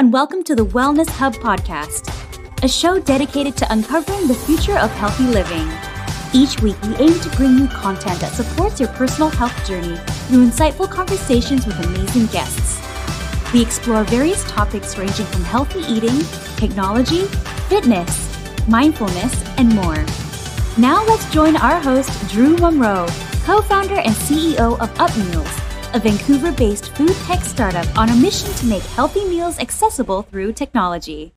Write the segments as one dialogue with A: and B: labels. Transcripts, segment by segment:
A: and welcome to the Wellness Hub podcast, a show dedicated to uncovering the future of healthy living. Each week, we aim to bring you content that supports your personal health journey through insightful conversations with amazing guests. We explore various topics ranging from healthy eating, technology, fitness, mindfulness, and more. Now, let's join our host, Drew Munro, co founder and CEO of UpMeals a Vancouver based food tech startup on a mission to make healthy meals accessible through technology.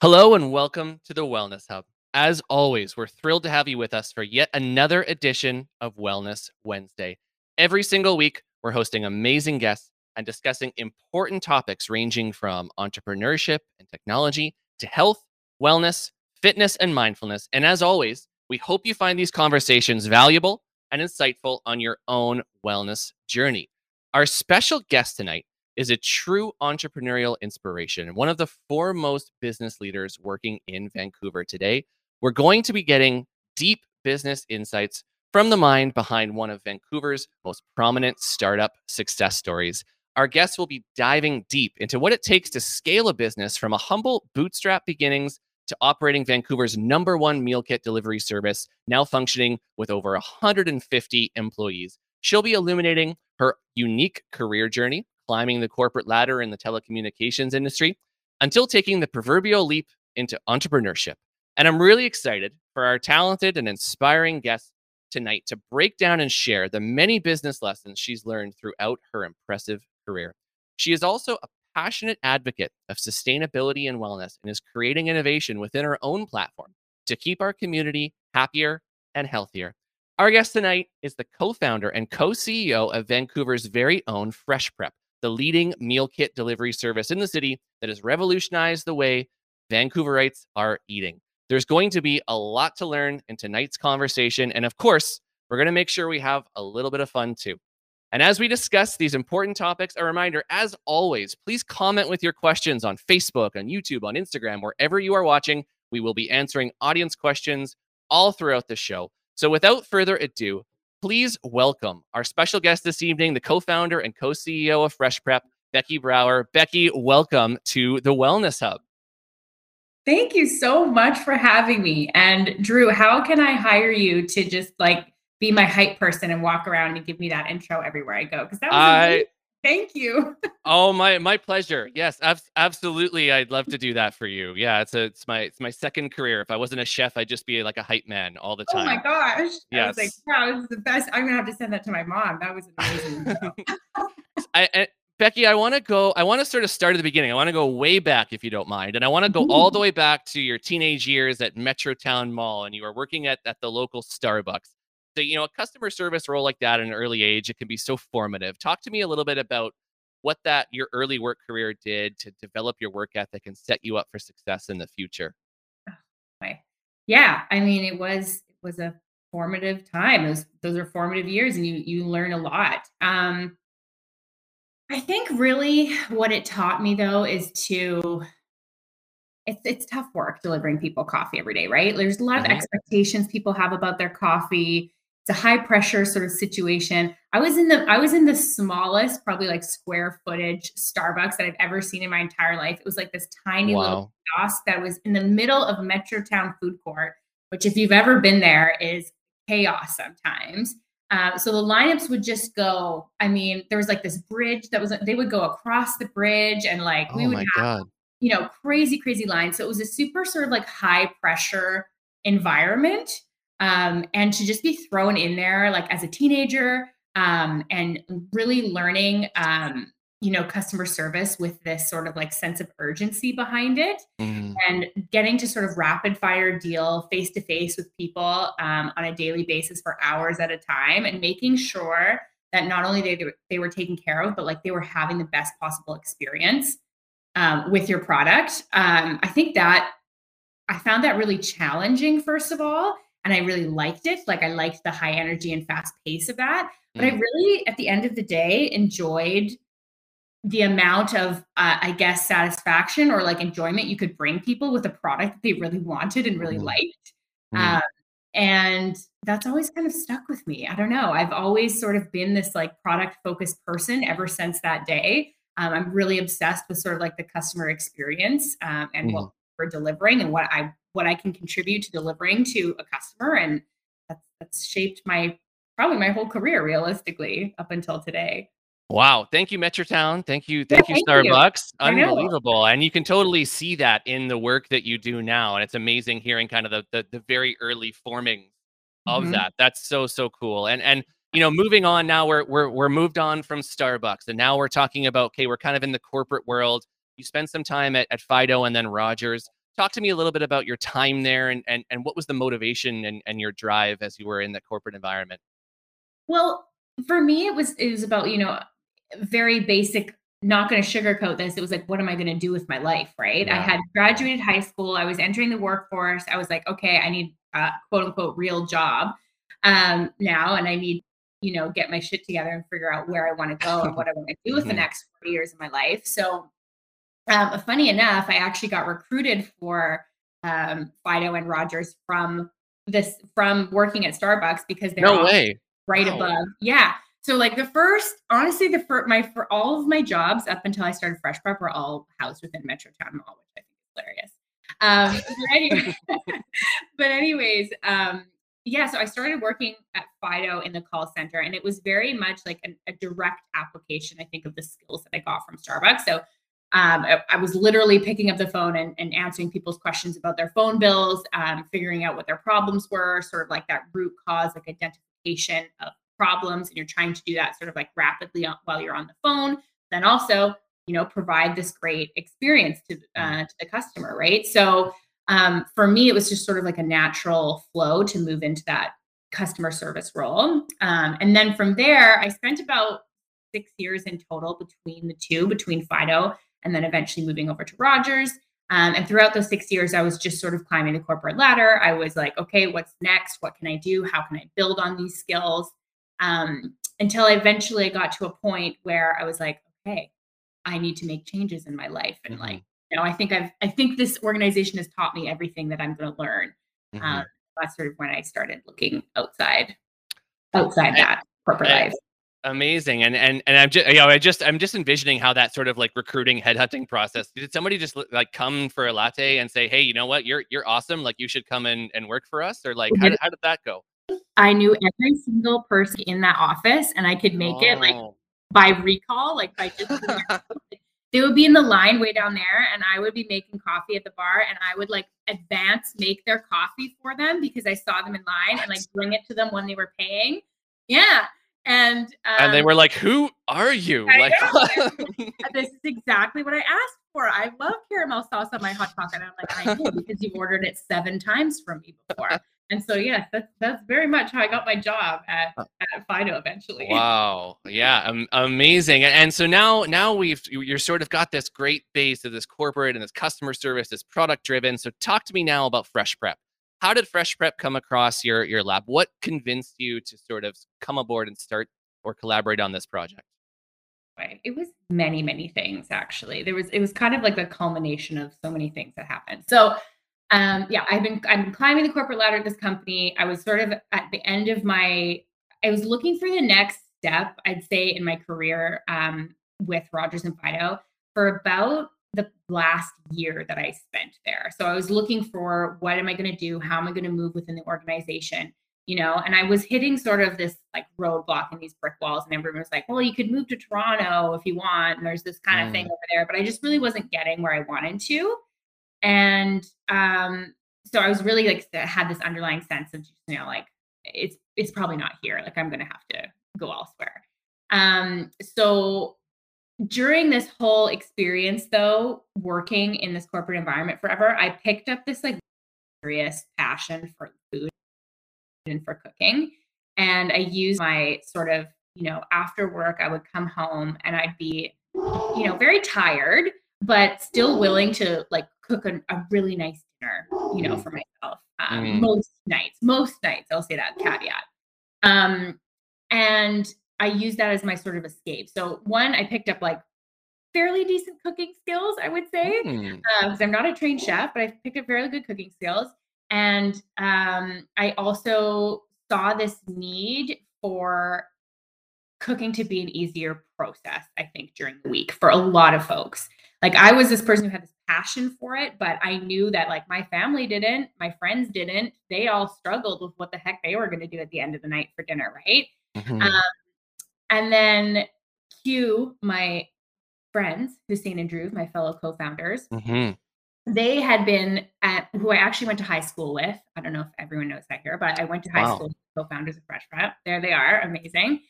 B: Hello, and welcome to the Wellness Hub. As always, we're thrilled to have you with us for yet another edition of Wellness Wednesday. Every single week, we're hosting amazing guests and discussing important topics ranging from entrepreneurship and technology to health, wellness, fitness, and mindfulness. And as always, we hope you find these conversations valuable and insightful on your own wellness journey. Our special guest tonight is a true entrepreneurial inspiration one of the foremost business leaders working in Vancouver today. We're going to be getting deep business insights from the mind behind one of Vancouver's most prominent startup success stories. Our guest will be diving deep into what it takes to scale a business from a humble bootstrap beginnings to operating Vancouver's number one meal kit delivery service, now functioning with over 150 employees. She'll be illuminating her unique career journey, climbing the corporate ladder in the telecommunications industry, until taking the proverbial leap into entrepreneurship. And I'm really excited for our talented and inspiring guest tonight to break down and share the many business lessons she's learned throughout her impressive career. She is also a passionate advocate of sustainability and wellness and is creating innovation within our own platform to keep our community happier and healthier. Our guest tonight is the co founder and co CEO of Vancouver's very own Fresh Prep, the leading meal kit delivery service in the city that has revolutionized the way Vancouverites are eating. There's going to be a lot to learn in tonight's conversation. And of course, we're going to make sure we have a little bit of fun too. And as we discuss these important topics, a reminder, as always, please comment with your questions on Facebook, on YouTube, on Instagram, wherever you are watching. We will be answering audience questions all throughout the show. So without further ado, please welcome our special guest this evening, the co founder and co CEO of Fresh Prep, Becky Brauer. Becky, welcome to the Wellness Hub.
C: Thank you so much for having me. And Drew, how can I hire you to just like be my hype person and walk around and give me that intro everywhere I go. Because that was I, thank you.
B: oh my my pleasure. Yes, ab- absolutely. I'd love to do that for you. Yeah, it's a it's my it's my second career. If I wasn't a chef, I'd just be like a hype man all the time.
C: Oh my gosh. Yes. I was like, wow, this is the best. I'm gonna have to send that to my mom. That was amazing.
B: I, I Becky, I want to go. I want to sort of start at the beginning. I want to go way back, if you don't mind, and I want to go all the way back to your teenage years at Metrotown Mall, and you were working at at the local Starbucks. So, you know, a customer service role like that at an early age, it can be so formative. Talk to me a little bit about what that your early work career did to develop your work ethic and set you up for success in the future.
C: Yeah, I mean, it was it was a formative time. Those those are formative years, and you you learn a lot. Um, I think really what it taught me though is to it's it's tough work delivering people coffee every day, right? There's a lot mm-hmm. of expectations people have about their coffee it's a high pressure sort of situation. I was in the I was in the smallest, probably like square footage Starbucks that I've ever seen in my entire life. It was like this tiny wow. little kiosk that was in the middle of Metrotown food court, which if you've ever been there is chaos sometimes. Uh, so the lineups would just go. I mean, there was like this bridge that was. They would go across the bridge, and like we
B: oh
C: would have,
B: God.
C: you know, crazy, crazy lines. So it was a super sort of like high pressure environment um, and to just be thrown in there like as a teenager um, and really learning um, you know customer service with this sort of like sense of urgency behind it mm. and getting to sort of rapid fire deal face to face with people um, on a daily basis for hours at a time and making sure that not only they, they were taken care of but like they were having the best possible experience um, with your product um, i think that i found that really challenging first of all and I really liked it. Like I liked the high energy and fast pace of that. But mm. I really, at the end of the day, enjoyed the amount of, uh, I guess, satisfaction or like enjoyment you could bring people with a product that they really wanted and really mm. liked. Mm. and that's always kind of stuck with me. I don't know. I've always sort of been this like product focused person ever since that day. Um, I'm really obsessed with sort of like the customer experience um, and what we're delivering and what I what I can contribute to delivering to a customer, and that's that's shaped my probably my whole career realistically up until today.
B: Wow. Thank you, Metrotown. Thank you. Thank yeah, you, thank Starbucks. You. Unbelievable. And you can totally see that in the work that you do now. And it's amazing hearing kind of the the, the very early forming of mm-hmm. that. That's so, so cool. And and you know, moving on now, we're we're we're moved on from Starbucks. And now we're talking about, okay, we're kind of in the corporate world. You spend some time at, at Fido and then Rogers. Talk to me a little bit about your time there and and, and what was the motivation and, and your drive as you were in the corporate environment?
C: Well, for me, it was it was about, you know, very basic not going to sugarcoat this. It was like, what am I going to do with my life? Right. Yeah. I had graduated high school. I was entering the workforce. I was like, okay, I need a quote unquote real job um, now. And I need, you know, get my shit together and figure out where I want to go and what I want to do with the mm-hmm. next four years of my life. So, um, funny enough, I actually got recruited for um, Fido and Rogers from this from working at Starbucks because they're
B: no way
C: right wow. above. Yeah. So like the first, honestly, the first my for all of my jobs up until I started Fresh Prep were all housed within Metrotown Mall, which I think is hilarious. Um, but, anyway, but anyways, um, yeah. So I started working at Fido in the call center, and it was very much like a, a direct application, I think, of the skills that I got from Starbucks. So um, I, I, was literally picking up the phone and, and, answering people's questions about their phone bills, um, figuring out what their problems were, sort of like that root cause, like identification of problems and you're trying to do that sort of like rapidly while you're on the phone, then also, you know, provide this great experience to, mm-hmm. uh, to the customer, right? So um, for me, it was just sort of like a natural flow to move into that customer service role. Um, and then from there, I spent about six years in total between the two, between Fido and then eventually moving over to Rogers. Um, and throughout those six years, I was just sort of climbing the corporate ladder. I was like, okay, what's next? What can I do? How can I build on these skills? um, until eventually I got to a point where I was like, okay, I need to make changes in my life. And mm-hmm. like, you know, I think I've, I think this organization has taught me everything that I'm going to learn. Mm-hmm. Um, that's sort of when I started looking outside, outside and, that corporate life.
B: Amazing. And, and, and I'm just, you know, I just, I'm just envisioning how that sort of like recruiting headhunting process, did somebody just like come for a latte and say, Hey, you know what? You're, you're awesome. Like you should come in and work for us or like, how, how did that go?
C: I knew every single person in that office and I could make oh. it like oh. by recall, like by just they would be in the line way down there and I would be making coffee at the bar and I would like advance make their coffee for them because I saw them in line and like bring it to them when they were paying. Yeah. And um,
B: and they um, were like, "Who are you?"
C: I like, this is exactly what I asked for. I love caramel sauce on my hot pocket. I'm like, I know because you've ordered it seven times from me before. And so, yes, that's that's very much how I got my job at, at Fido eventually.
B: Wow, yeah, um, amazing. And so now, now we've you're sort of got this great base of this corporate and this customer service, this product driven. So, talk to me now about Fresh Prep. How did Fresh Prep come across your your lab? What convinced you to sort of come aboard and start or collaborate on this project?
C: It was many, many things actually. There was it was kind of like the culmination of so many things that happened. So um, yeah, I've been I've been climbing the corporate ladder at this company. I was sort of at the end of my I was looking for the next step, I'd say, in my career um, with Rogers and Fido for about the last year that I spent there. So I was looking for what am I going to do? How am I going to move within the organization? You know, and I was hitting sort of this like roadblock in these brick walls, and everyone was like, "Well, you could move to Toronto if you want." And there's this kind mm. of thing over there, but I just really wasn't getting where I wanted to. And um, so I was really like had this underlying sense of you know, like it's it's probably not here. Like I'm gonna have to go elsewhere. Um, so during this whole experience though, working in this corporate environment forever, I picked up this like serious passion for food and for cooking. And I used my sort of, you know, after work, I would come home and I'd be, you know, very tired, but still willing to like cook a, a really nice dinner, you know, for myself. Um, mm. Most nights, most nights, I'll say that caveat. Um, and I use that as my sort of escape. So one, I picked up like fairly decent cooking skills, I would say, because mm. um, I'm not a trained chef, but I picked up fairly good cooking skills. And um, I also saw this need for cooking to be an easier process, I think, during the week for a lot of folks. Like I was this person who had this passion for it, but I knew that like my family didn't, my friends didn't. They all struggled with what the heck they were going to do at the end of the night for dinner, right? Mm-hmm. Um, and then Q, my friends, Hussein and Drew, my fellow co-founders, mm-hmm they had been at who I actually went to high school with. I don't know if everyone knows that here, but I went to high wow. school co-founders of Fresh Prep. There they are, amazing.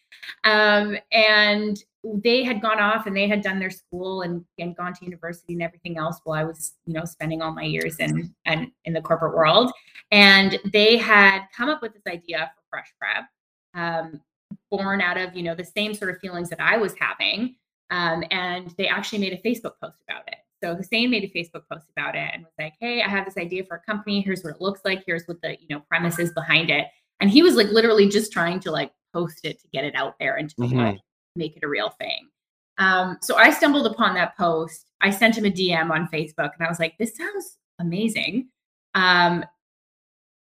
C: Um, and they had gone off and they had done their school and, and gone to university and everything else while I was, you know, spending all my years in and in the corporate world. And they had come up with this idea for Fresh Prep, um, born out of, you know, the same sort of feelings that I was having. Um, and they actually made a Facebook post about it. So Hussein made a Facebook post about it and was like, "Hey, I have this idea for a company. Here's what it looks like. Here's what the you know premise is behind it." And he was like literally just trying to like post it to get it out there and to mm-hmm. make it a real thing. Um, so I stumbled upon that post. I sent him a DM on Facebook and I was like, "This sounds amazing." Um,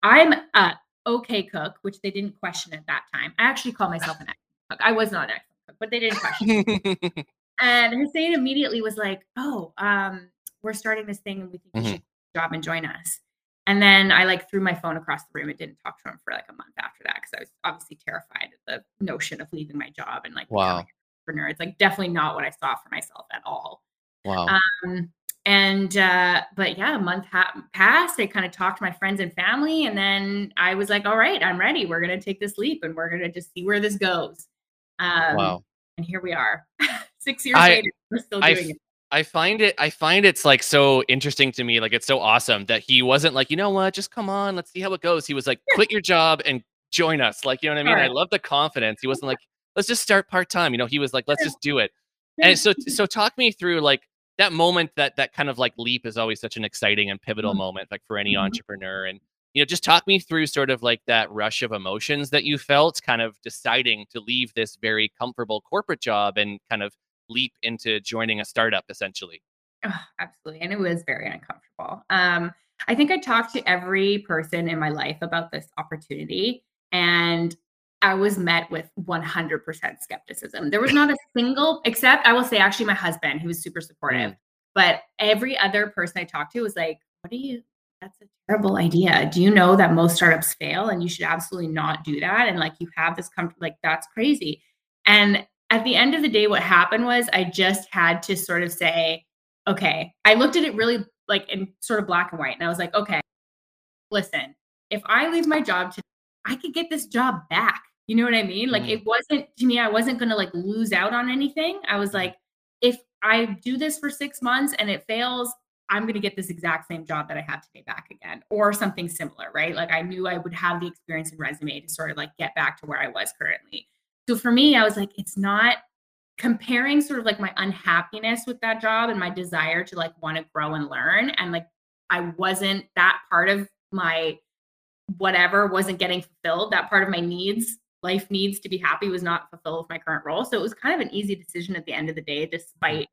C: I'm a okay cook, which they didn't question at that time. I actually call myself an excellent cook. I was not an excellent cook, but they didn't question. And Hussein immediately was like, "Oh, um, we're starting this thing, and we think mm-hmm. you should job and join us." And then I like threw my phone across the room and didn't talk to him for like a month after that because I was obviously terrified at the notion of leaving my job and like
B: wow.
C: entrepreneur. It's like definitely not what I saw for myself at all.
B: Wow.
C: Um, and uh, but yeah, a month ha- passed. I kind of talked to my friends and family, and then I was like, "All right, I'm ready. We're gonna take this leap, and we're gonna just see where this goes." Um, wow. And here we are. six years I, later, we're still doing I, it.
B: I find it I find it's like so interesting to me. Like it's so awesome that he wasn't like, you know what, just come on, let's see how it goes. He was like, quit your job and join us. Like, you know what I mean? Right. I love the confidence. He wasn't like, let's just start part-time. You know, he was like, let's just do it. And so so talk me through like that moment that that kind of like leap is always such an exciting and pivotal mm-hmm. moment like for any mm-hmm. entrepreneur and you know just talk me through sort of like that rush of emotions that you felt kind of deciding to leave this very comfortable corporate job and kind of leap into joining a startup essentially
C: oh, absolutely and it was very uncomfortable um, i think i talked to every person in my life about this opportunity and i was met with 100% skepticism there was not a single except i will say actually my husband he was super supportive mm. but every other person i talked to was like what do you that's a terrible idea. Do you know that most startups fail and you should absolutely not do that? And like you have this comfort, like that's crazy. And at the end of the day, what happened was I just had to sort of say, okay, I looked at it really like in sort of black and white. And I was like, okay, listen, if I leave my job today, I could get this job back. You know what I mean? Like mm. it wasn't to me, I wasn't going to like lose out on anything. I was like, if I do this for six months and it fails, I'm going to get this exact same job that I have today back again, or something similar, right? Like I knew I would have the experience and resume to sort of like get back to where I was currently. So for me, I was like, it's not comparing sort of like my unhappiness with that job and my desire to like want to grow and learn. And like, I wasn't that part of my whatever wasn't getting fulfilled. That part of my needs, life needs to be happy was not fulfilled with my current role. So it was kind of an easy decision at the end of the day, despite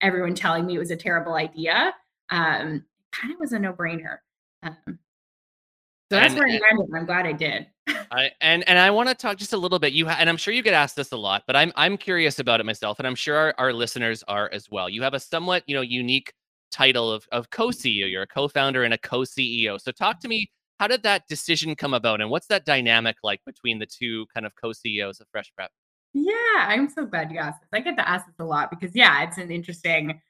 C: everyone telling me it was a terrible idea. Um, kind of was a no brainer. Um, so that's and, where I landed. I'm glad I did.
B: I, and and I want to talk just a little bit. You ha- and I'm sure you get asked this a lot, but I'm I'm curious about it myself, and I'm sure our, our listeners are as well. You have a somewhat you know unique title of of co-CEO. You're a co-founder and a co-CEO. So talk to me. How did that decision come about, and what's that dynamic like between the two kind of co-CEOs of Fresh Prep?
C: Yeah, I'm so glad you asked this. I get to ask this a lot because yeah, it's an interesting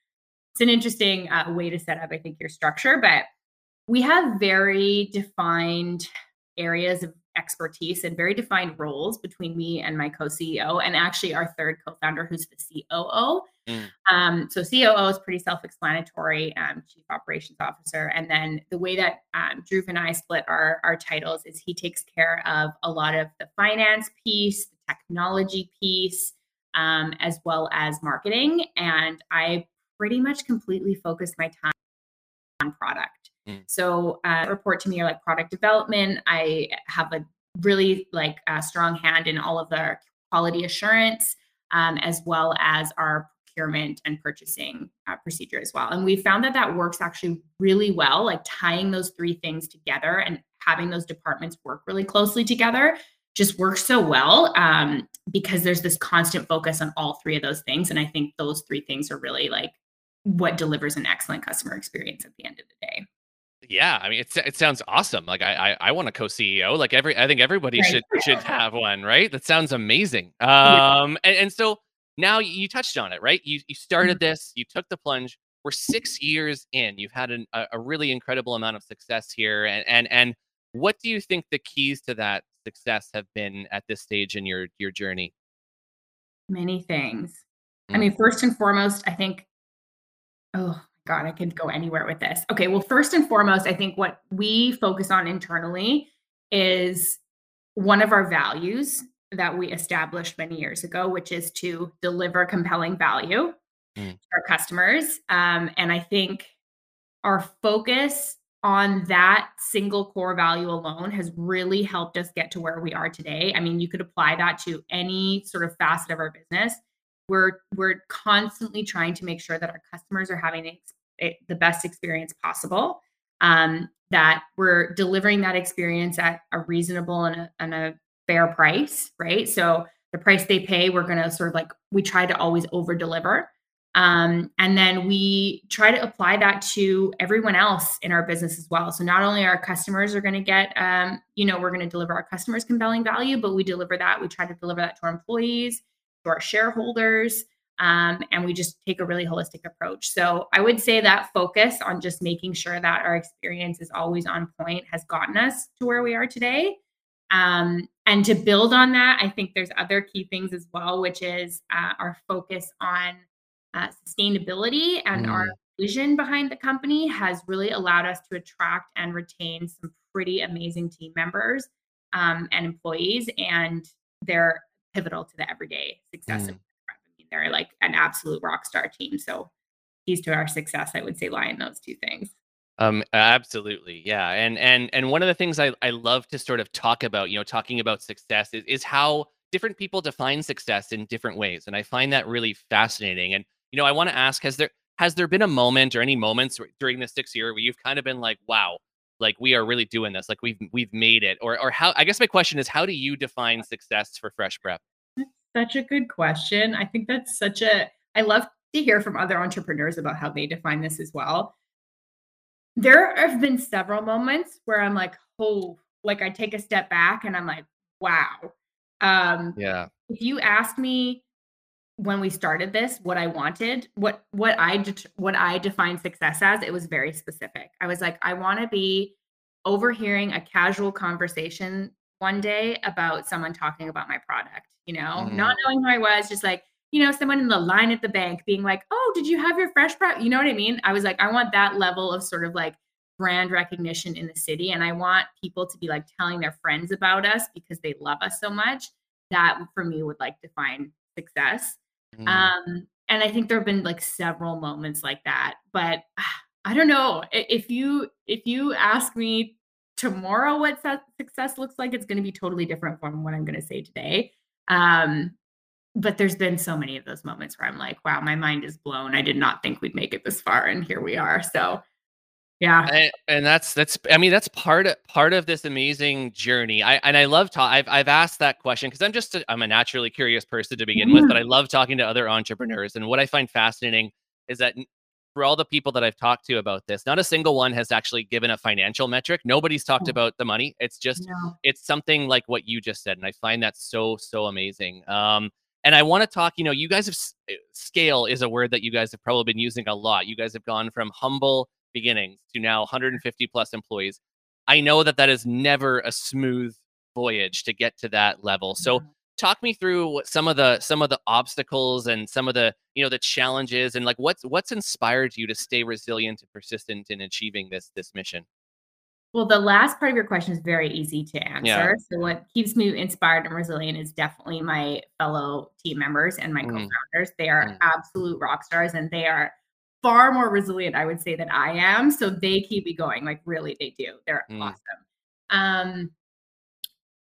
C: it's an interesting uh, way to set up. I think your structure, but we have very defined areas of expertise and very defined roles between me and my co-CEO, and actually our third co-founder, who's the COO. Mm. Um, so COO is pretty self-explanatory, um, Chief Operations Officer, and then the way that um, Drew and I split our our titles is he takes care of a lot of the finance piece, the technology piece, um, as well as marketing, and I pretty much completely focus my time on product. Mm. So uh, report to me are like product development. I have a really like a strong hand in all of the quality assurance, um, as well as our procurement and purchasing uh, procedure as well. And we found that that works actually really well, like tying those three things together and having those departments work really closely together just works so well. Um, because there's this constant focus on all three of those things. And I think those three things are really like what delivers an excellent customer experience at the end of the day.
B: Yeah, I mean, it it sounds awesome. Like I I, I want a co-CEO. Like every I think everybody right. should should have one, right? That sounds amazing. Um, and, and so now you touched on it, right? You you started mm-hmm. this, you took the plunge. We're six years in. You've had an, a, a really incredible amount of success here, and and and what do you think the keys to that success have been at this stage in your your journey?
C: Many things. Mm. I mean, first and foremost, I think. Oh God, I could go anywhere with this. Okay, well, first and foremost, I think what we focus on internally is one of our values that we established many years ago, which is to deliver compelling value mm. to our customers. Um, and I think our focus on that single core value alone has really helped us get to where we are today. I mean, you could apply that to any sort of facet of our business. We're we're constantly trying to make sure that our customers are having the best experience possible. Um, that we're delivering that experience at a reasonable and a, and a fair price, right? So the price they pay, we're going to sort of like we try to always over deliver. Um, and then we try to apply that to everyone else in our business as well. So not only our customers are going to get, um, you know, we're going to deliver our customers compelling value, but we deliver that. We try to deliver that to our employees, to our shareholders, um, and we just take a really holistic approach. So I would say that focus on just making sure that our experience is always on point has gotten us to where we are today. Um, and to build on that, I think there's other key things as well, which is uh, our focus on uh, sustainability and mm. our vision behind the company has really allowed us to attract and retain some pretty amazing team members um, and employees, and they're pivotal to the everyday success mm. of. They're like an absolute rock star team. So, keys to our success, I would say, lie in those two things.
B: Um, absolutely, yeah, and and and one of the things I I love to sort of talk about, you know, talking about success is is how different people define success in different ways, and I find that really fascinating. And you know, I want to ask has there has there been a moment or any moments during the six year where you've kind of been like, wow, like we are really doing this, like we've we've made it, or or how? I guess my question is, how do you define success for Fresh Prep?
C: That's such a good question. I think that's such a. I love to hear from other entrepreneurs about how they define this as well. There have been several moments where I'm like, oh, like I take a step back and I'm like, wow. Um,
B: yeah.
C: If you ask me when we started this what i wanted what what i what i defined success as it was very specific i was like i want to be overhearing a casual conversation one day about someone talking about my product you know mm. not knowing who i was just like you know someone in the line at the bank being like oh did you have your fresh product you know what i mean i was like i want that level of sort of like brand recognition in the city and i want people to be like telling their friends about us because they love us so much that for me would like define success Mm. Um, and I think there have been like several moments like that. But I don't know if you if you ask me tomorrow what success looks like, it's going to be totally different from what I'm going to say today. Um, but there's been so many of those moments where I'm like, wow, my mind is blown. I did not think we'd make it this far, and here we are. So yeah.
B: And, and, that's that's I mean that's part of part of this amazing journey. I and I love talk I've I've asked that question because I'm just a, I'm a naturally curious person to begin with, but I love talking to other entrepreneurs. And what I find fascinating is that for all the people that I've talked to about this, not a single one has actually given a financial metric. Nobody's talked oh. about the money. It's just no. it's something like what you just said, and I find that so so amazing. Um, and I want to talk. You know, you guys have eh, scale is a word that you guys have probably been using a lot. You guys have gone from humble beginnings to now 150 plus employees. I know that that is never a smooth voyage to get to that level. So. Talk me through what some of the some of the obstacles and some of the you know the challenges and like what's what's inspired you to stay resilient and persistent in achieving this this mission.
C: Well, the last part of your question is very easy to answer. Yeah. So, what keeps me inspired and resilient is definitely my fellow team members and my mm. co-founders. They are mm. absolute rock stars, and they are far more resilient, I would say, than I am. So they keep me going. Like really, they do. They're mm. awesome. Um,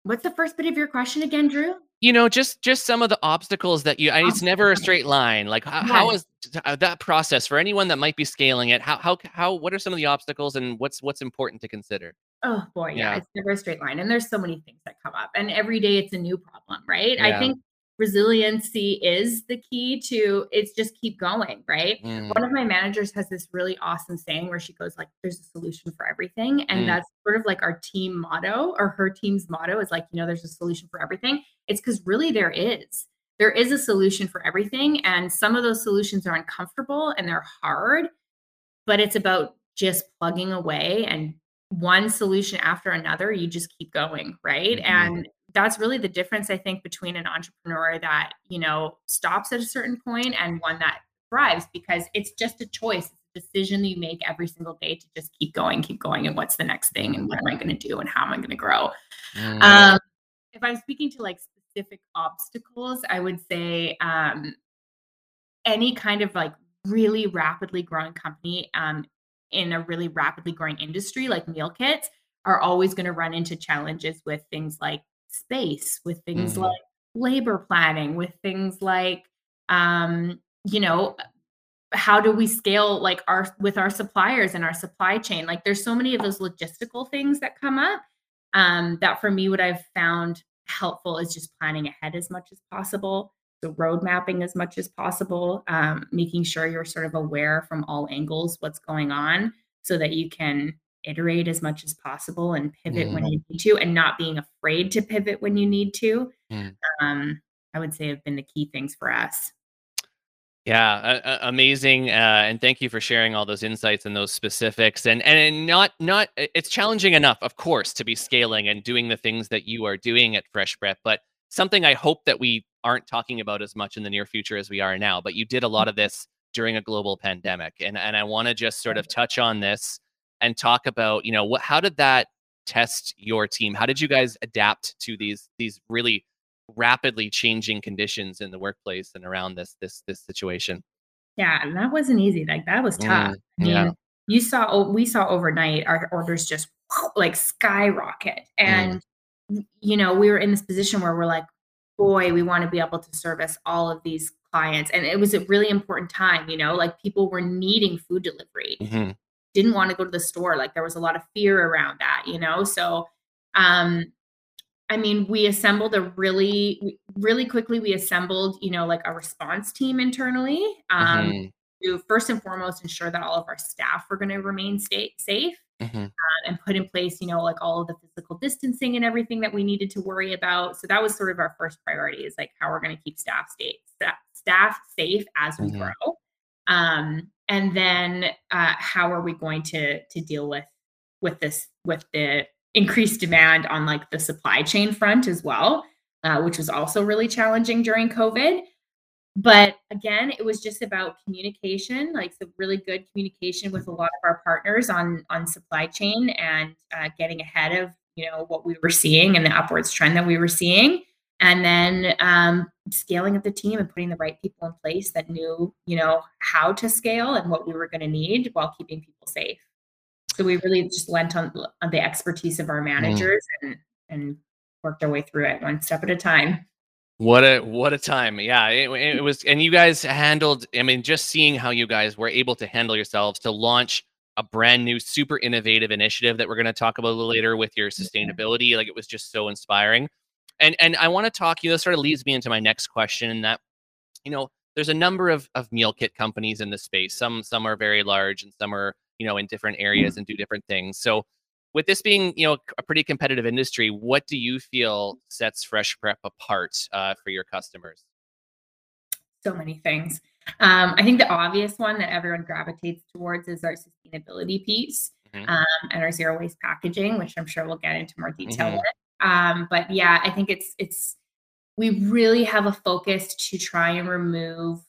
C: what's the first bit of your question again, Drew?
B: You know, just just some of the obstacles that you. I, it's never a straight line. Like how, how is uh, that process for anyone that might be scaling it? How how how? What are some of the obstacles, and what's what's important to consider?
C: Oh boy, yeah, yeah. it's never a straight line, and there's so many things that come up, and every day it's a new problem, right? Yeah. I think resiliency is the key to it's just keep going right
B: Mm.
C: one of my managers has this really awesome saying where she goes like there's a solution for everything and
B: Mm.
C: that's sort of like our team motto or her team's motto is like you know there's a solution for everything it's because really there is there is a solution for everything and some of those solutions are uncomfortable and they're hard but it's about just plugging away and one solution after another you just keep going right
B: Mhm.
C: and that's really the difference i think between an entrepreneur that you know stops at a certain point and one that thrives because it's just a choice it's a decision that you make every single day to just keep going keep going and what's the next thing and what am i going to do and how am i going to grow
B: Mm.
C: um, if I'm speaking to like specific obstacles, I would say um, any kind of like really rapidly growing company um, in a really rapidly growing industry like meal kits are always going to run into challenges with things like space, with things
B: Mhm.
C: like labor planning, with things like, um, you know, how do we scale like our with our suppliers and our supply chain like there's so many of those logistical things that come up um that for me what i've found helpful is just planning ahead as much as possible so road mapping as much as possible um, making sure you're sort of aware from all angles what's going on so that you can iterate as much as possible and pivot when you need to and not being afraid to pivot when you need to
B: Mm.
C: um, i would say have been the key things for us
B: Yeah, amazing, uh, and thank you for sharing all those insights and those specifics. And and not not it's challenging enough, of course, to be scaling and doing the things that you are doing at Fresh Prep, but something I hope that we aren't talking about as much in the near future as we are now. But you did a lot of this during a global pandemic, and and I want to just sort of touch on this and talk about you know what how did that test your team? How did you guys adapt to these these really rapidly changing conditions in the workplace and around this this this situation.
C: Yeah, and that wasn't easy. Like that was tough.
B: Mm,
C: I mean,
B: yeah.
C: you saw we saw overnight our orders just like skyrocket.
B: Mm.
C: And you know, we were in this position where we're like, boy, we want to be able to service all of these clients. And it was a really important time, you know, like people were needing food delivery,
B: Mhm.
C: Didn't want to go to the store. Like there was a lot of fear around that, you know. So um I mean, we assembled a really, really quickly. We assembled, you know, like a response team internally um,
B: Mhm.
C: to first and foremost ensure that all of our staff were going to remain sta- safe
B: Mhm.
C: uh, and put in place, you know, like all of the physical distancing and everything that we needed to worry about. So that was sort of our first priority is like how we're going to keep staff safe, staff, safe as we
B: Mhm.
C: grow. Um, and then uh, how are we going to to deal with with this with the increased demand on like the supply chain front as well, uh, which was also really challenging during COVID. But again, it was just about communication, like some really good communication with a lot of our partners on on supply chain and uh, getting ahead of you know what we were seeing and the upwards trend that we were seeing, and then um, scaling up the team and putting the right people in place that knew you know how to scale and what we were going to need while keeping people safe. So we really just lent on, on the expertise of our mm. managers and and worked our way through it one step at a time.
B: What a what a time. Yeah, it, it was and you guys handled I mean just seeing how you guys were able to handle yourselves to launch a brand new super innovative initiative that we're going to talk about a little later with your sustainability like it was just so inspiring. And and I want to talk you know sort of leads me into my next question and that you know there's a number of of meal kit companies in the space. Some some are very large and some are you know in different areas and do different things. So with this being you know a pretty competitive industry, what do you feel sets Fresh Prep apart uh, for your customers?
C: so many things. Um, I think the obvious one that everyone gravitates towards is our sustainability piece
B: Mhm.
C: um, and our zero waste packaging, which I'm sure we'll get into more detail
B: Mhm.
C: with. Um, but yeah, I think it's it's we really have a focus to try and remove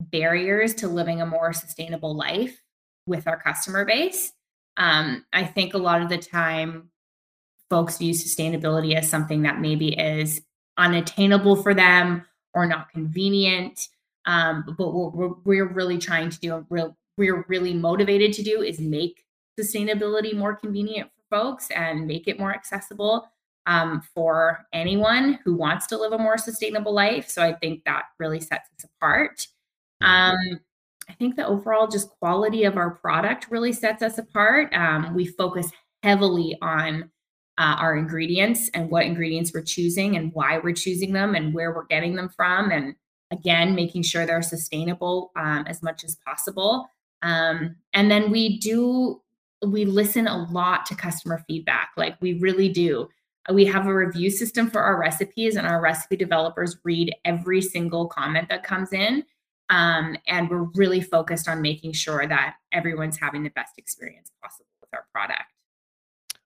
C: barriers to living a more sustainable life with our customer base. Um, I think a lot of the time folks view sustainability as something that maybe is unattainable for them or not convenient. Um, but what we're, we're really trying to do, real, we're really motivated to do, is make sustainability more convenient for folks and make it more accessible um, for anyone who wants to live a more sustainable life. So I think that really sets us apart. Um, I think the overall just quality of our product really sets us apart. Um, we focus heavily on uh, our ingredients and what ingredients we're choosing and why we're choosing them and where we're getting them from. And again, making sure they're sustainable um, as much as possible. Um, and then we do, we listen a lot to customer feedback. Like we really do. We have a review system for our recipes, and our recipe developers read every single comment that comes in. Um, and we're really focused on making sure that everyone's having the best experience possible with our product.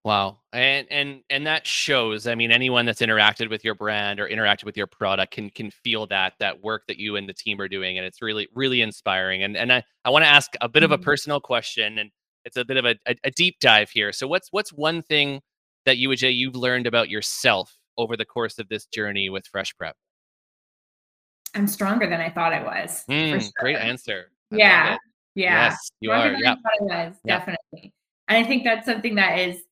B: Wow. And and and that shows. I mean, anyone that's interacted with your brand or interacted with your product can can feel that that work that you and the team are doing. And it's really, really inspiring. And and I, I want to ask a bit of a mm-hmm. personal question and it's a bit of a, a, a, deep dive here. So what's what's one thing that you Ajay you've learned about yourself over the course of this journey with Fresh Prep?
C: I'm stronger than I thought I was.
B: Mm, sure. Great answer.
C: I yeah. Yeah.
B: Yes, you stronger are. Yeah.
C: I, I was, definitely. And I think that's something that is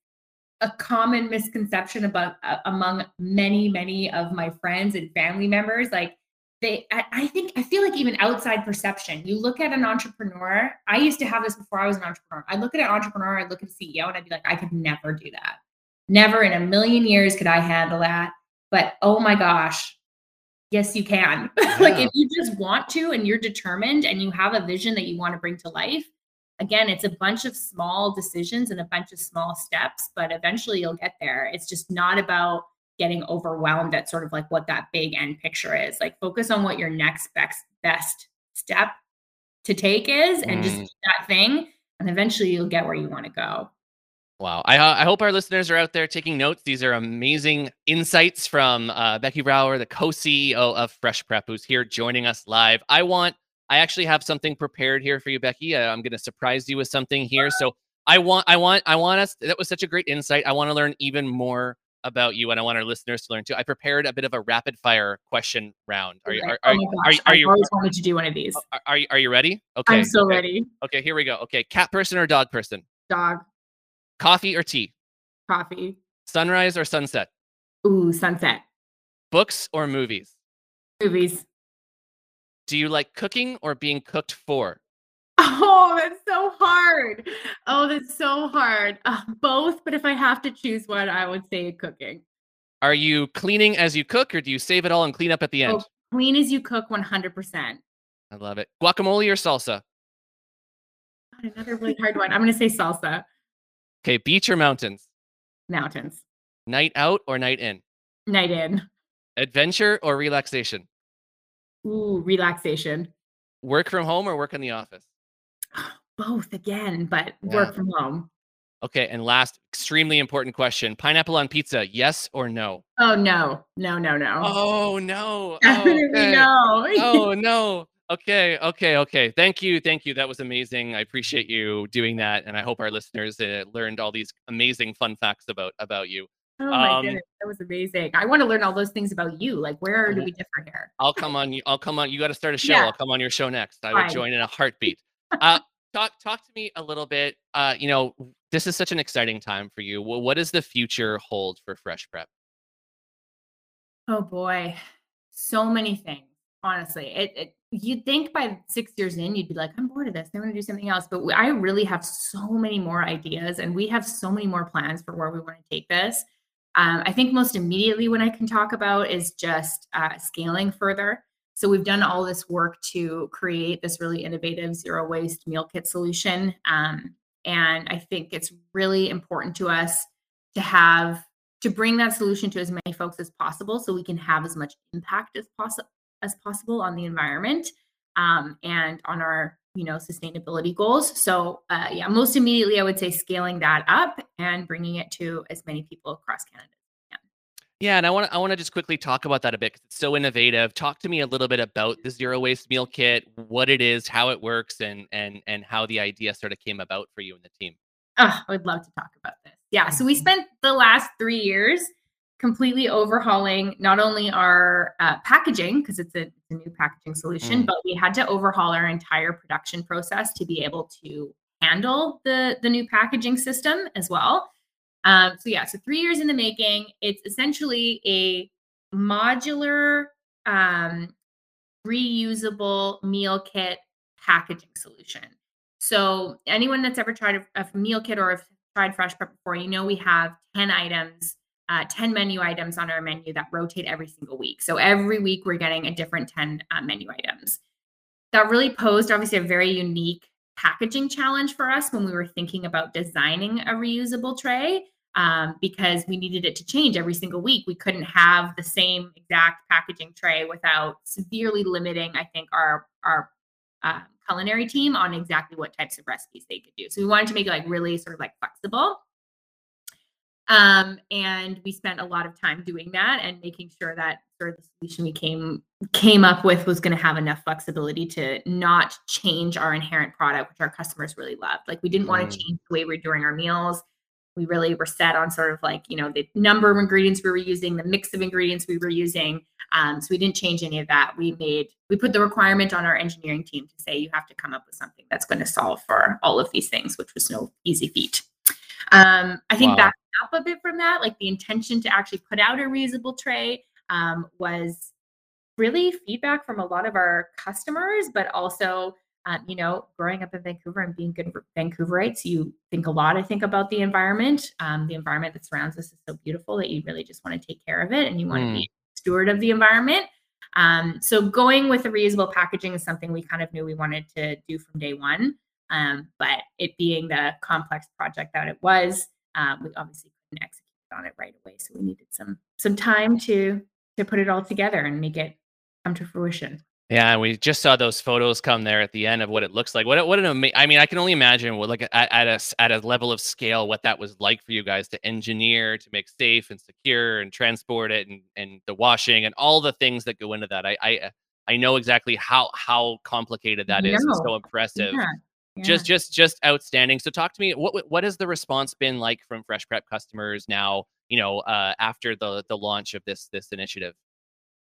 C: a common misconception about uh, among many many of my friends and family members like they I, I, think i feel like even outside perception you look at an entrepreneur i used to have this before i was an entrepreneur i look at an entrepreneur i look at a ceo and i'd be like i could never do that never in a million years could i handle that but oh my gosh yes you can yeah. like if you just want to and you're determined and you have a vision that you want to bring to life again, it's a bunch of small decisions and a bunch of small steps, but eventually you'll get there. It's just not about getting overwhelmed at sort of like what that big end picture is. Like focus on what your next best best step to take is and mm. just that thing and eventually you'll get where you want to go.
B: Wow. I, I hope our listeners are out there taking notes. These are amazing insights from uh, Becky Brauer, the co CEO of Fresh Prep, who's here joining us live. I want I actually have something prepared here for you, Becky. Uh, I'm going to surprise you with something here. So I want, I want, I want us. That was such a great insight. I want to learn even more about you, and I want our listeners to learn too. I prepared a bit of a rapid fire question round. Are you? Are, are, oh are, are, you?
C: always wanted to do one of these.
B: Are, are you? Are you ready? Okay.
C: I'm so
B: okay.
C: ready.
B: Okay, here we go. Okay, cat person or dog person?
C: Dog.
B: Coffee or tea?
C: Coffee.
B: Sunrise or sunset?
C: Ooh, sunset.
B: Books or movies?
C: Movies.
B: Do you like cooking or being cooked for?
C: Oh, that's so hard. Oh, that's so hard. Uh, both, but if I have to choose one, I would say cooking.
B: Are you cleaning as you cook or do you save it all and clean up at the end? Oh,
C: clean as you cook 100%.
B: I love it. Guacamole or salsa?
C: God, another really hard one. I'm going to say salsa.
B: Okay, beach or mountains?
C: Mountains.
B: Night out or night in?
C: Night in.
B: Adventure or relaxation?
C: Ooh, relaxation.
B: Work from home or work in the office?
C: Both again, but yeah. work from home.
B: Okay, and last extremely important question: pineapple on pizza, yes or no?
C: Oh no, no, no, no.
B: Oh no.
C: Oh, okay. no.
B: oh no. Okay, okay, okay. Thank you, thank you. That was amazing. I appreciate you doing that, and I hope our listeners uh, learned all these amazing fun facts about about you.
C: Oh my um, goodness, that was amazing. I want to learn all those things about you. Like, where do we differ here?
B: I'll come on you. I'll come on. You got to start a show. Yeah. I'll come on your show next. I would join in a heartbeat. Uh, talk talk to me a little bit. Uh, you know, this is such an exciting time for you. What does the future hold for Fresh Prep?
C: Oh boy, so many things. Honestly, it, it you'd think by six years in, you'd be like, I'm bored of this. I want to do something else. But I really have so many more ideas, and we have so many more plans for where we want to take this. Um, I think most immediately what I can talk about is just uh, scaling further. So we've done all this work to create this really innovative zero waste meal kit solution. Um, and I think it's really important to us to have to bring that solution to as many folks as possible so we can have as much impact as possible as possible on the environment um, and on our you know sustainability goals so uh, yeah most immediately i would say scaling that up and bringing it to as many people across canada
B: yeah, and I want to I want to just quickly talk about that a bit because it's so innovative. Talk to me a little bit about the zero waste meal kit, what it is, how it works, and and and how the idea sort of came about for you and the team.
C: Oh, I would love to talk about this. Yeah, so we mm-hmm. spent the last three years completely overhauling not only our uh, packaging because it's, it's, a new packaging solution, mm. but we had to overhaul our entire production process to be able to handle the the new packaging system as well. Um, so yeah, so three years in the making. It's essentially a modular, um, reusable meal kit packaging solution. So anyone that's ever tried a, a meal kit or have tried Fresh Prep before, you know we have 10 items, uh, 10 menu items on our menu that rotate every single week. So every week we're getting a different 10 uh, menu items. That really posed obviously a very unique packaging challenge for us when we were thinking about designing a reusable tray um, because we needed it to change every single week. We couldn't have the same exact packaging tray without severely limiting, I think, our our uh, culinary team on exactly what types of recipes they could do. So we wanted to make it like really sort of like flexible. Um, and we spent a lot of time doing that and making sure that sort of the solution we came came up with was going to have enough flexibility to not change our inherent product, which our customers really loved. Like we didn't mm. want to change the way we're doing our meals. We really were set on sort of like, you know, the number of ingredients we were using, the mix of ingredients we were using. Um, so we didn't change any of that. We made, we put the requirement on our engineering team to say you have to come up with something that's going to solve for all of these things, which was no easy feat. Um, I think wow. backing up a bit from that, like the intention to actually put out a reusable tray um, was really feedback from a lot of our customers, but also um, you know, growing up in Vancouver and being good Vancouverites, you think a lot, I think, about the environment. Um, the environment that surrounds us is so beautiful that you really just want to take care of it and you want mm. to be steward of the environment. Um, so going with the reusable packaging is something we kind of knew we wanted to do from day one. Um, but it being the complex project that it was, uh, we obviously couldn't execute on it right away. So we needed some some time to to put it all together and make it come to fruition.
B: Yeah, we just saw those photos come there at the end of what it looks like. What what an ama- I mean, I can only imagine what like at, at a at a level of scale what that was like for you guys to engineer, to make safe and secure, and transport it, and and the washing and all the things that go into that. I I I know exactly how how complicated that is. It's so impressive. Yeah. Yeah. Just just just outstanding. So talk to me. What what has the response been like from Fresh Prep customers now? You know, uh, after the the launch of this this initiative.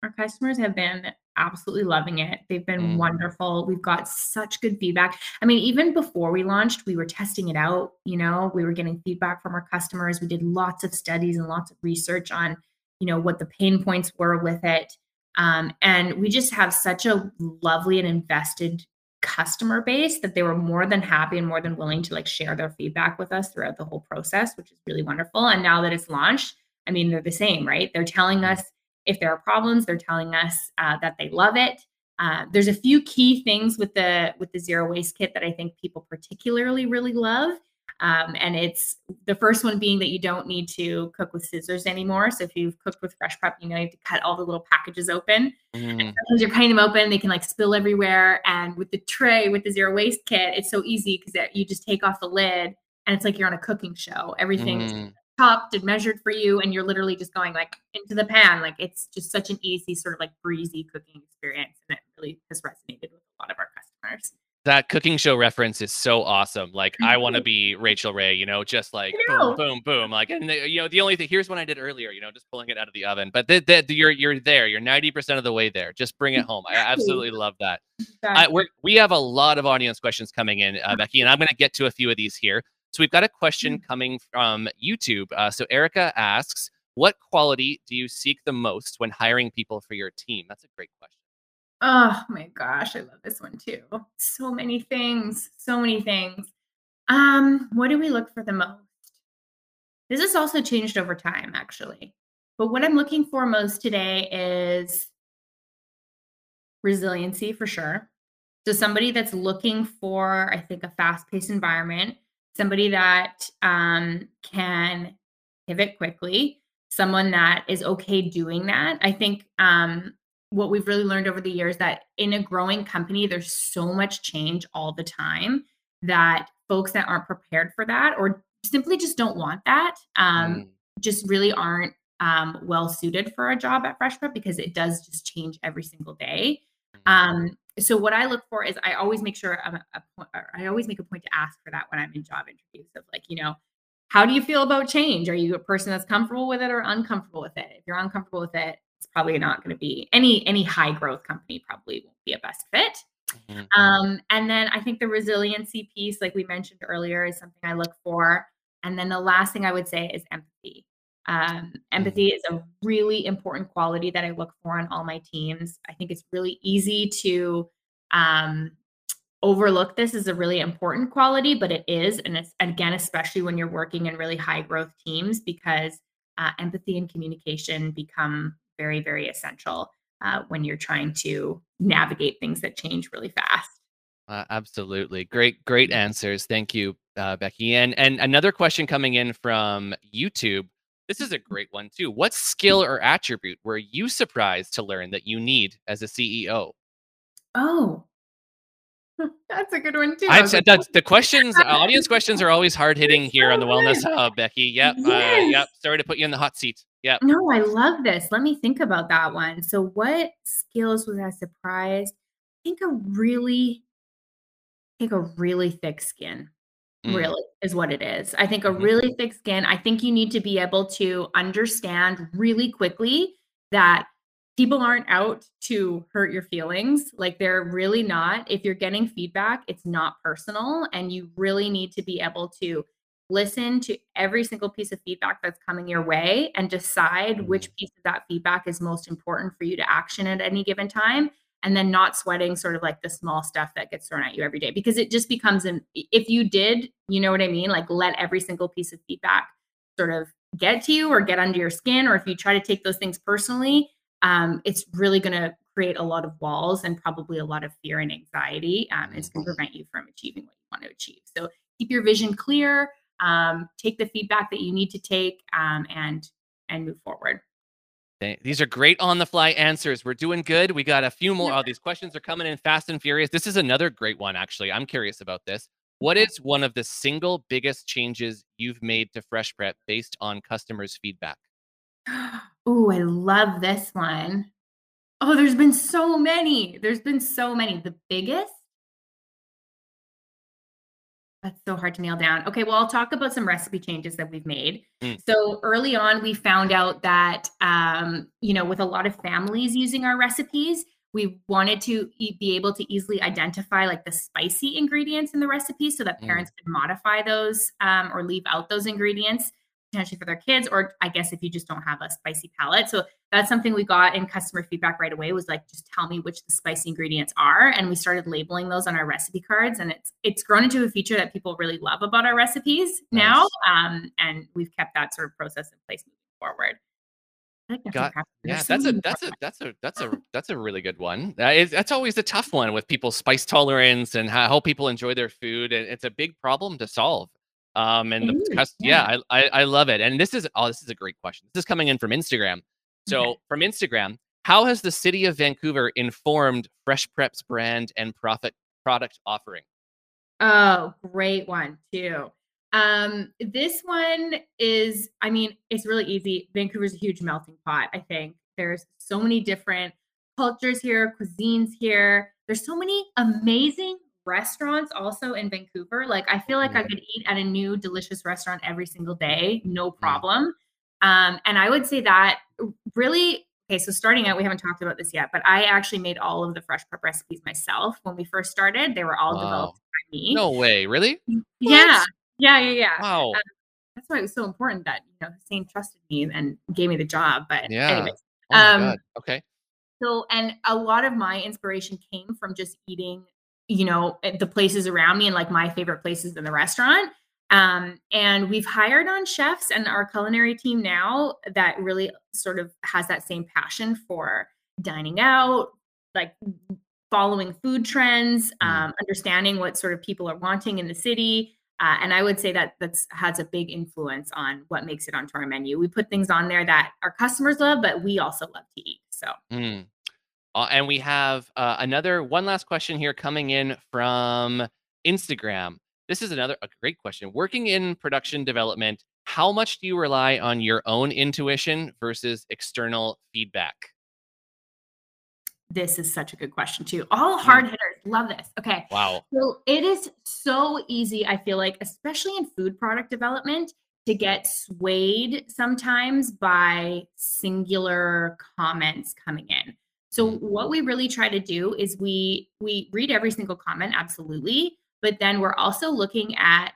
C: Our customers have been absolutely loving it. They've been mm. wonderful. We've got such good feedback. I mean, even before we launched, we were testing it out. You know, we were getting feedback from our customers. We did lots of studies and lots of research on, you know, what the pain points were with it. Um, and we just have such a lovely and invested customer base that they were more than happy and more than willing to like share their feedback with us throughout the whole process, which is really wonderful. And now that it's launched, I mean, they're the same, right? They're telling us if there are problems, they're telling us uh, that they love it. Uh, there's a few key things with the with the zero waste kit that I think people particularly really love. Um, and it's the first one being that you don't need to cook with scissors anymore. So if you've cooked with Fresh Prep, you know you have to cut all the little packages open. Mm. And sometimes you're cutting them open, they can like spill everywhere. And with the tray, with the zero waste kit, it's so easy because you just take off the lid and it's like you're on a cooking show. Everything's mm chopped and measured for you and you're literally just going like into the pan like it's just such an easy sort of like breezy cooking experience and it really has resonated with a lot of our customers
B: that cooking show reference is so awesome. Like I want to be Rachael Ray, you know, just like boom, boom, boom. Like, and the, you know, the only thing here's what I did earlier, you know, just pulling it out of the oven. But the, the, you're you're there. You're ninety percent of the way there. Just bring it home. I absolutely love that. Exactly. I, we have a lot of audience questions coming in, uh, Becky, and I'm going to get to a few of these here. So we've got a question mm. coming from YouTube. Uh, so Erica asks, what quality do you seek the most when hiring people for your team? That's a great question.
C: Oh my gosh, I love this one too. So many things, so many things. Um, what do we look for the most? This has also changed over time, actually. But what I'm looking for most today is resiliency for sure. So somebody that's looking for, I think, a fast-paced environment somebody that um, can pivot quickly, someone that is okay doing that. I think um, what we've really learned over the years that in a growing company, there's so much change all the time that folks that aren't prepared for that or simply just don't want that um, mm. just really aren't um, well suited for a job at Fresh Prep because it does just change every single day. Mm-hmm. Um, so what I look for is I always make sure I'm a, I always make a point to ask for that when I'm in job interviews of like, you know, how do you feel about change? Are you a person that's comfortable with it or uncomfortable with it? If you're uncomfortable with it, probably not going to be any any high growth company probably won't be a best fit. Mm-hmm. Um, and then I think the resiliency piece, like we mentioned earlier, is something I look for. And then the last thing I would say is empathy. Um, empathy mm-hmm. is a really important quality that I look for on all my teams. I think it's really easy to um, overlook this as a really important quality, but it is. And it's, again, especially when you're working in really high growth teams, because uh, empathy and communication become very, very essential uh, when you're trying to navigate things that change really fast.
B: Uh, absolutely. Great, great answers. Thank you, uh, Becky. And and another question coming in from YouTube. This is a great one too. What skill or attribute were you surprised to learn that you need as a CEO?
C: Oh, that's a good one too.
B: I've said that the questions, audience questions are always hard hitting here on the Wellness Hub, Becky. Yep. Yes. Uh, yep. Sorry to put you in the hot seat. Yep.
C: No, I love this. Let me think about that one. So, what skills was I surprised? I think a really, I think a really thick skin. Mm. Really is what it is. I think a mm-hmm. really thick skin. I think you need to be able to understand really quickly that people aren't out to hurt your feelings. Like they're really not. If you're getting feedback, it's not personal. And you really need to be able to listen to every single piece of feedback that's coming your way and decide which mm-hmm. piece of that feedback is most important for you to action at any given time. And then not sweating sort of like the small stuff that gets thrown at you every day because it just becomes an, if you did, you know what I mean? Like let every single piece of feedback sort of get to you or get under your skin. Or if you try to take those things personally, um, it's really going to create a lot of walls and probably a lot of fear and anxiety. Um, it's going to mm-hmm. prevent you from achieving what you want to achieve. So keep your vision clear, um, take the feedback that you need to take, um, and and move forward.
B: These are great on the fly answers. We're doing good. We got a few more. Oh, these questions are coming in fast and furious. This is another great one, actually. I'm curious about this. What is one of the single biggest changes you've made to Fresh Prep based on customers' feedback?
C: Oh, I love this one. Oh, there's been so many. There's been so many. The biggest? That's so hard to nail down. Okay, well, I'll talk about some recipe changes that we've made. Mm. So early on, we found out that, um, you know, with a lot of families using our recipes, we wanted to e- be able to easily identify like the spicy ingredients in the recipe so that mm. parents could modify those um, or leave out those ingredients potentially for their kids, or I guess if you just don't have a spicy palate. So that's something we got in customer feedback right away was like, just tell me which the spicy ingredients are. And we started labeling those on our recipe cards. And it's it's grown into a feature that people really love about our recipes nice. now. Um, and we've kept that sort of process in place moving forward.
B: Got, yeah, that's a that's a that's a that's a that's a really good one. That is, that's always a tough one with people's spice tolerance and how, how people enjoy their food, and it's a big problem to solve. Um, and the, yeah, I, I, I love it. And this is oh, this is a great question. This is coming in from Instagram. So okay. from Instagram, how has the city of Vancouver informed Fresh Prep's brand and profit product offering?
C: Oh, great one too. Um, this one is, I mean, it's really easy. Vancouver's a huge melting pot. I think there's so many different cultures here, cuisines here. There's so many amazing restaurants also in Vancouver. Like I feel like I mm. could eat at a new delicious restaurant every single day, no mm. problem. Um, and I would say that really okay. So starting out, we haven't talked about this yet, but I actually made all of the Fresh Prep recipes myself when we first started. They were all wow. developed by me.
B: No way, really?
C: Yeah, what? yeah, yeah, yeah.
B: Wow. Um,
C: that's why it was so important that you know Hussein trusted me and gave me the job. But
B: yeah.
C: anyways,
B: oh um, okay.
C: So, and a lot of my inspiration came from just eating you know, eh, the places around me and like my favorite places in the restaurant. Um, and we've hired on chefs and our culinary team now that really sort of has that same passion for dining out, like following food trends, mm. um, understanding what sort of people are wanting in the city. Uh, and I would say that that's has a big influence on what makes it onto our menu. We put things on there that our customers love, but we also love to eat. So.
B: Mm. Uh, and we have uh, another one last question here coming in from Instagram. This is another a great question. Working in production development, how much do you rely on your own intuition versus external feedback?
C: This is such a good question, too. All hard hitters love this. Okay.
B: Wow.
C: So it is so easy, I feel like, especially in food product development, to get swayed sometimes by singular comments coming in. So mm-hmm. what we really try to do is we we read every single comment absolutely, but then we're also looking at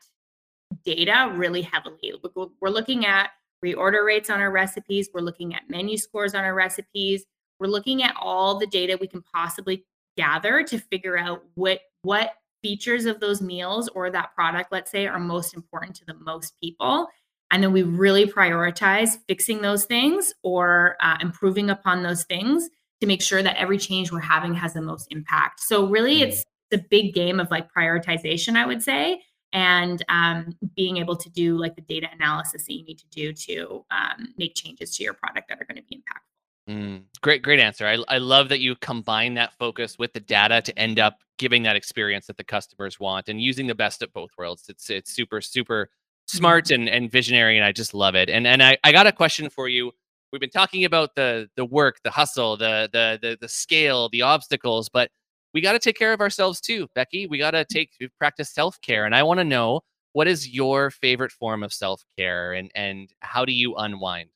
C: data really heavily. We're looking at reorder rates on our recipes, we're looking at menu scores on our recipes, we're looking at all the data we can possibly gather to figure out what what features of those meals or that product, let's say, are most important to the most people. And then we really prioritize fixing those things or uh, improving upon those things to make sure that every change we're having has the most impact. So, really, mm-hmm. it's the big game of like prioritization, I would say, and um, being able to do like the data analysis that you need to do to um, make changes to your product that are going to be impactful.
B: Mm, great, great answer. I, I love that you combine that focus with the data to end up giving that experience that the customers want and using the best of both worlds. It's it's super super smart mm-hmm. and, and visionary, and I just love it. And and I, I got a question for you. We've been talking about the the work, the hustle, the the the, the scale, the obstacles, but we got to take care of ourselves too, Becky. We got to take practice self care, and I want to know what is your favorite form of self care, and and how do you unwind?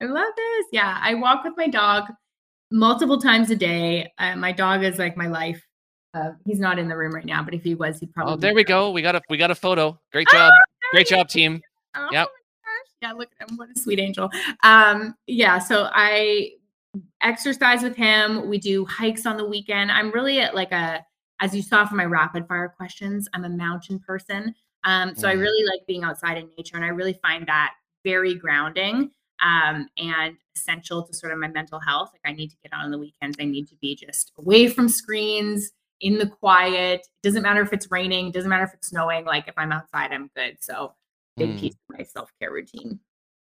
C: I love this. Yeah, I walk with my dog multiple times a day. Uh, my dog is like my life. Uh, he's not in the room right now, but if he was, he'd probably.
B: Oh, there we go. We got a we got a photo. Great job. Oh, Great job, team. Oh, yep.
C: Yeah, look at him. What a sweet angel. Um, yeah, so I exercise with him. We do hikes on the weekend. I'm really at like a, as you saw from my rapid fire questions, I'm a mountain person. Um, so. I really like being outside in nature, and I really find that very grounding um, and essential to sort of my mental health. Like I need to get out on the weekends. I need to be just away from screens, in the quiet. It doesn't matter if it's raining. It doesn't matter if it's snowing. Like if I'm outside, I'm good. So big mm. piece of my self care routine.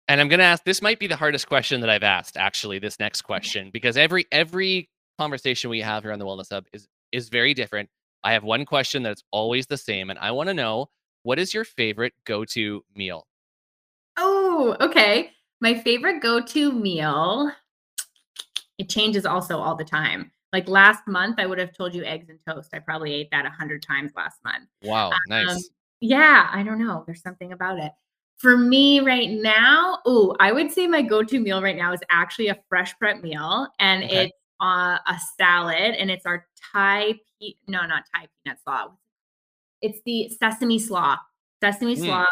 B: And I'm going to ask. This might be the hardest question that I've asked. Actually, this next question because every every conversation we have here on the Wellness Hub is is very different. I have one question that's always the same, and I want to know what is your favorite go to meal?
C: Oh, okay. My favorite go-to meal, it changes also all the time. Like last month, I would have told you eggs and toast. I probably ate that a hundred times last month.
B: Wow, um, nice.
C: Yeah, I don't know. There's something about it. For me right now, oh, I would say my go-to meal right now is actually a Fresh Prep meal, and okay. it's uh, a salad, and it's our Thai pe- no, not Thai peanut slaw. It's the sesame slaw, sesame mm. slaw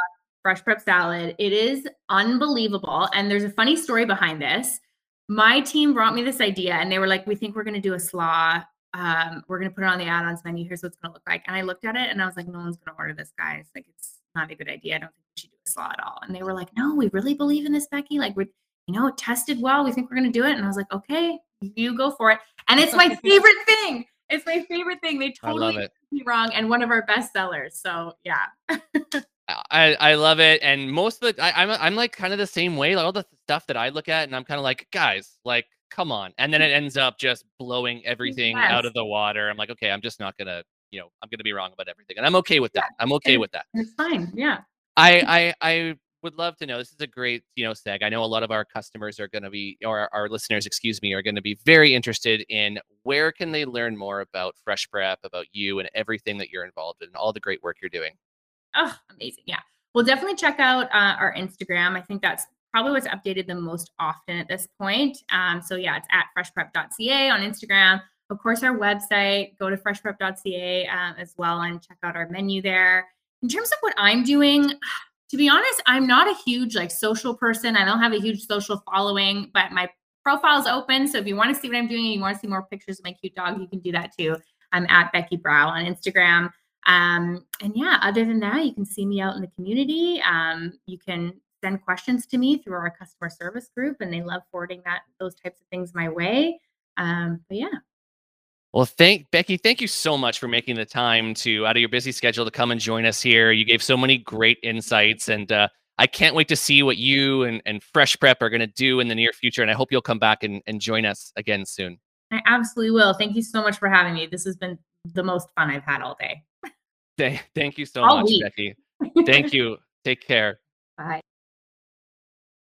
C: Fresh Prep salad. It is unbelievable. And there's a funny story behind this. My team brought me this idea and they were like, we think we're going to do a slaw. Um, we're going to put it on the add ons menu. Here's what it's going to look like. And I looked at it and I was like, no one's going to order this, guys. Like, it's not a good idea. I don't think we should do a slaw at all. And they were like, no, we really believe in this, Becky. Like, we're, you know, it tested well. We think we're going to do it. And I was like, okay, you go for it. And it's my favorite thing. It's my favorite thing. They totally me wrong and one of our best sellers. So, yeah.
B: I, I love it, and most of the I, am I'm, I'm like kind of the same way. Like all the stuff that I look at, and I'm kind of like, guys, like, come on. And then it ends up just blowing everything yes. out of the water. I'm like, okay, I'm just not gonna, you know, I'm gonna be wrong about everything, and I'm okay with that. I'm okay with that.
C: It's fine. Yeah.
B: I I I would love to know. This is a great, you know, seg. I know a lot of our customers are going to be, or our listeners, excuse me, are going to be very interested in where can they learn more about Fresh Prep, about you, and everything that you're involved in, and all the great work you're doing.
C: Oh, amazing. Yeah. Well, definitely check out uh, our Instagram. I think that's probably what's updated the most often at this point. Um, so, yeah, it's at freshprep.ca on Instagram. Of course, our website, go to freshprep.ca um, as well and check out our menu there. In terms of what I'm doing, to be honest, I'm not a huge like social person. I don't have a huge social following, but my profile is open. So if you want to see what I'm doing and you want to see more pictures of my cute dog, you can do that too. I'm at Becky Brow on Instagram. Um, and yeah, other than that, you can see me out in the community. Um, you can send questions to me through our customer service group, and they love forwarding that those types of things my way. Um, but yeah.
B: Well, thank Becky. Thank you so much for making the time to out of your busy schedule to come and join us here. You gave so many great insights, and uh, I can't wait to see what you and, and Fresh Prep are going to do in the near future. And I hope you'll come back and, and join us again soon.
C: I absolutely will. Thank you so much for having me. This has been the most fun I've had all day.
B: Thank, you so all much, week. Becky. Thank you. Take care.
C: Bye.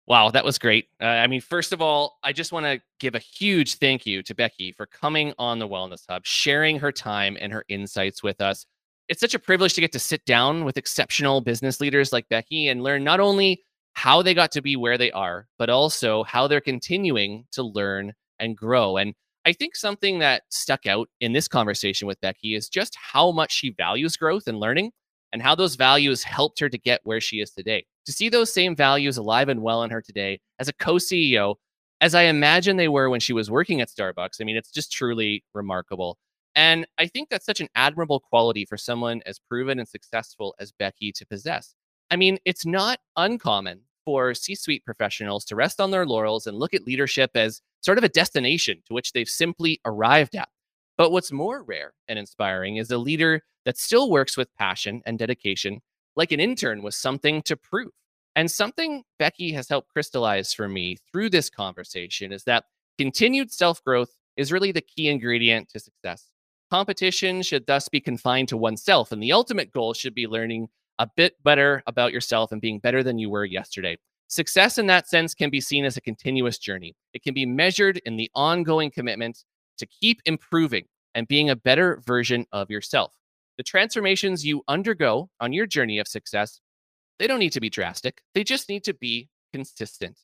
B: Wow, that was great. Uh, I mean, first of all, I just want to give a huge thank you to Becky for coming on the Wellness Hub, sharing her time and her insights with us. It's such a privilege to get to sit down with exceptional business leaders like Becky and learn not only how they got to be where they are, but also how they're continuing to learn and grow. And I think something that stuck out in this conversation with Becky is just how much she values growth and learning and how those values helped her to get where she is today. To see those same values alive and well in her today as a co CEO, as I imagine they were when she was working at Starbucks, I mean, it's just truly remarkable. And I think that's such an admirable quality for someone as proven and successful as Becky to possess. I mean, it's not uncommon for C suite professionals to rest on their laurels and look at leadership as sort of a destination to which they've simply arrived at. But what's more rare and inspiring is a leader that still works with passion and dedication, like an intern with something to prove. And something Becky has helped crystallize for me through this conversation is that continued self growth is really the key ingredient to success. Competition should thus be confined to oneself, and the ultimate goal should be learning a bit better about yourself and being better than you were yesterday. Success in that sense can be seen as a continuous journey. It can be measured in the ongoing commitment to keep improving and being a better version of yourself. The transformations you undergo on your journey of success, they don't need to be drastic. They just need to be consistent.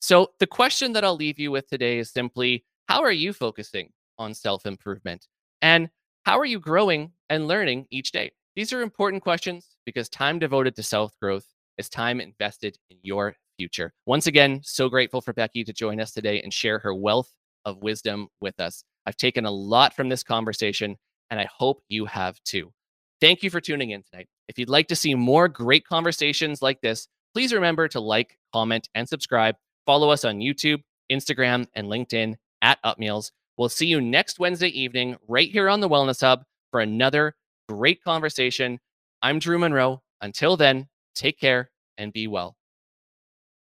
B: So, the question that I'll leave you with today is simply how are you focusing on self improvement? And how are you growing and learning each day? These are important questions because time devoted to self growth is time invested in your future. Once again, so grateful for Becky to join us today and share her wealth of wisdom with us. I've taken a lot from this conversation, and I hope you have too. Thank you for tuning in tonight. If you'd like to see more great conversations like this, please remember to like, comment, and subscribe. Follow us on YouTube, Instagram, and LinkedIn at UpMeals. We'll see you next Wednesday evening right here on the Wellness Hub for another great conversation. I'm Drew Munro. Until then, take care and be well.